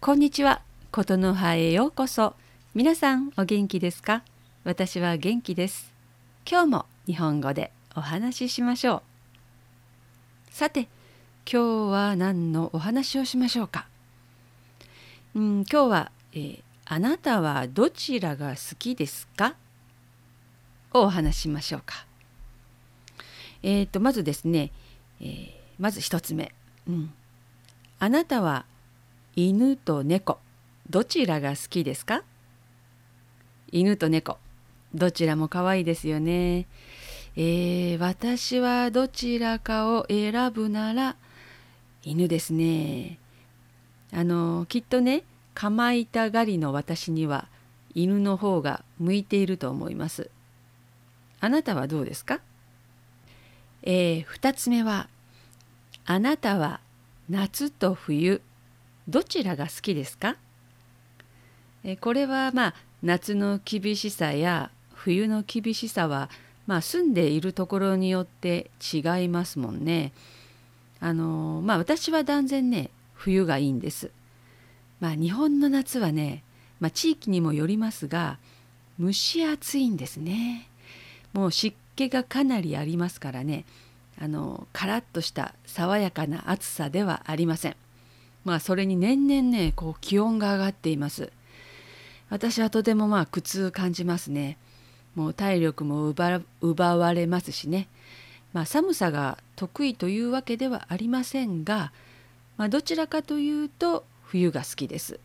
こんにちは。ことの葉へようこそ。皆さんお元気ですか？私は元気です。今日も日本語でお話ししましょう。さて今日は何のお話をしましょうか？うん今日は、えー、あなたはどちらが好きですか？をお話ししましょうか。えーと、とまずですね、えー、まず一つ目、うん、あなたは犬と猫どちらが好きですか？犬と猫どちらも可愛いですよね。えー、私はどちらかを選ぶなら犬ですね。あのきっとねかまいたがりの私には犬の方が向いていると思います。あなたはどうですか？えー、2つ目はあなたは夏と冬どちらが好きですか？これはまあ夏の厳しさや冬の厳しさはまあ住んでいるところによって違いますもんね。あのまあ私は断然ね冬がいいんです。まあ日本の夏はね、まあ、地域にもよりますが蒸し暑いんですね。もう湿気がかなりありますからねあのカラッとした爽やかな暑さではありません。まあそれに年々ねこう気温が上がっています。私はとてもまあ苦痛感じますね。もう体力も奪われますしね。まあ寒さが得意というわけではありませんが、まあ、どちらかというと冬が好きです。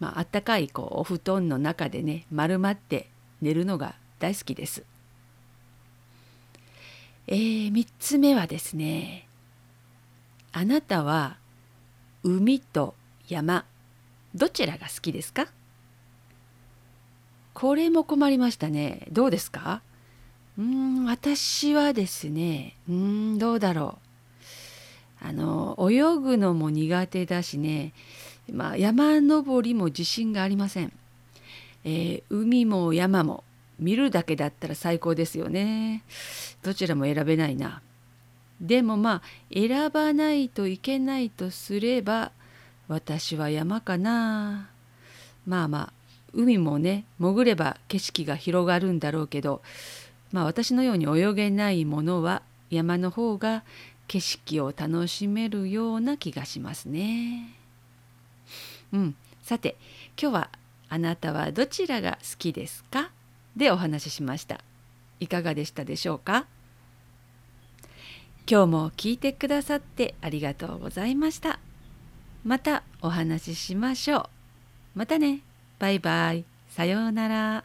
まあったかいこうお布団の中でね丸まって寝るのが大好きです。えー、3つ目はですねあなたは海と山どちらが好きですか？これも困りましたね。どうですか？うん私はですねうんどうだろう。あの泳ぐのも苦手だしね、まあ、山登りも自信がありません、えー、海も山も見るだけだったら最高ですよね。どちらも選べないな。でもまあ選ばないといけないとすれば私は山かなまあまあ海もね潜れば景色が広がるんだろうけどまあ私のように泳げないものは山の方が景色を楽しめるような気がしますね。うん、さて今日はあなたはどちらが好きですか？でお話ししました。いかがでしたでしょうか？今日も聞いてくださってありがとうございました。またお話ししましょう。またね。バイバイ。さようなら。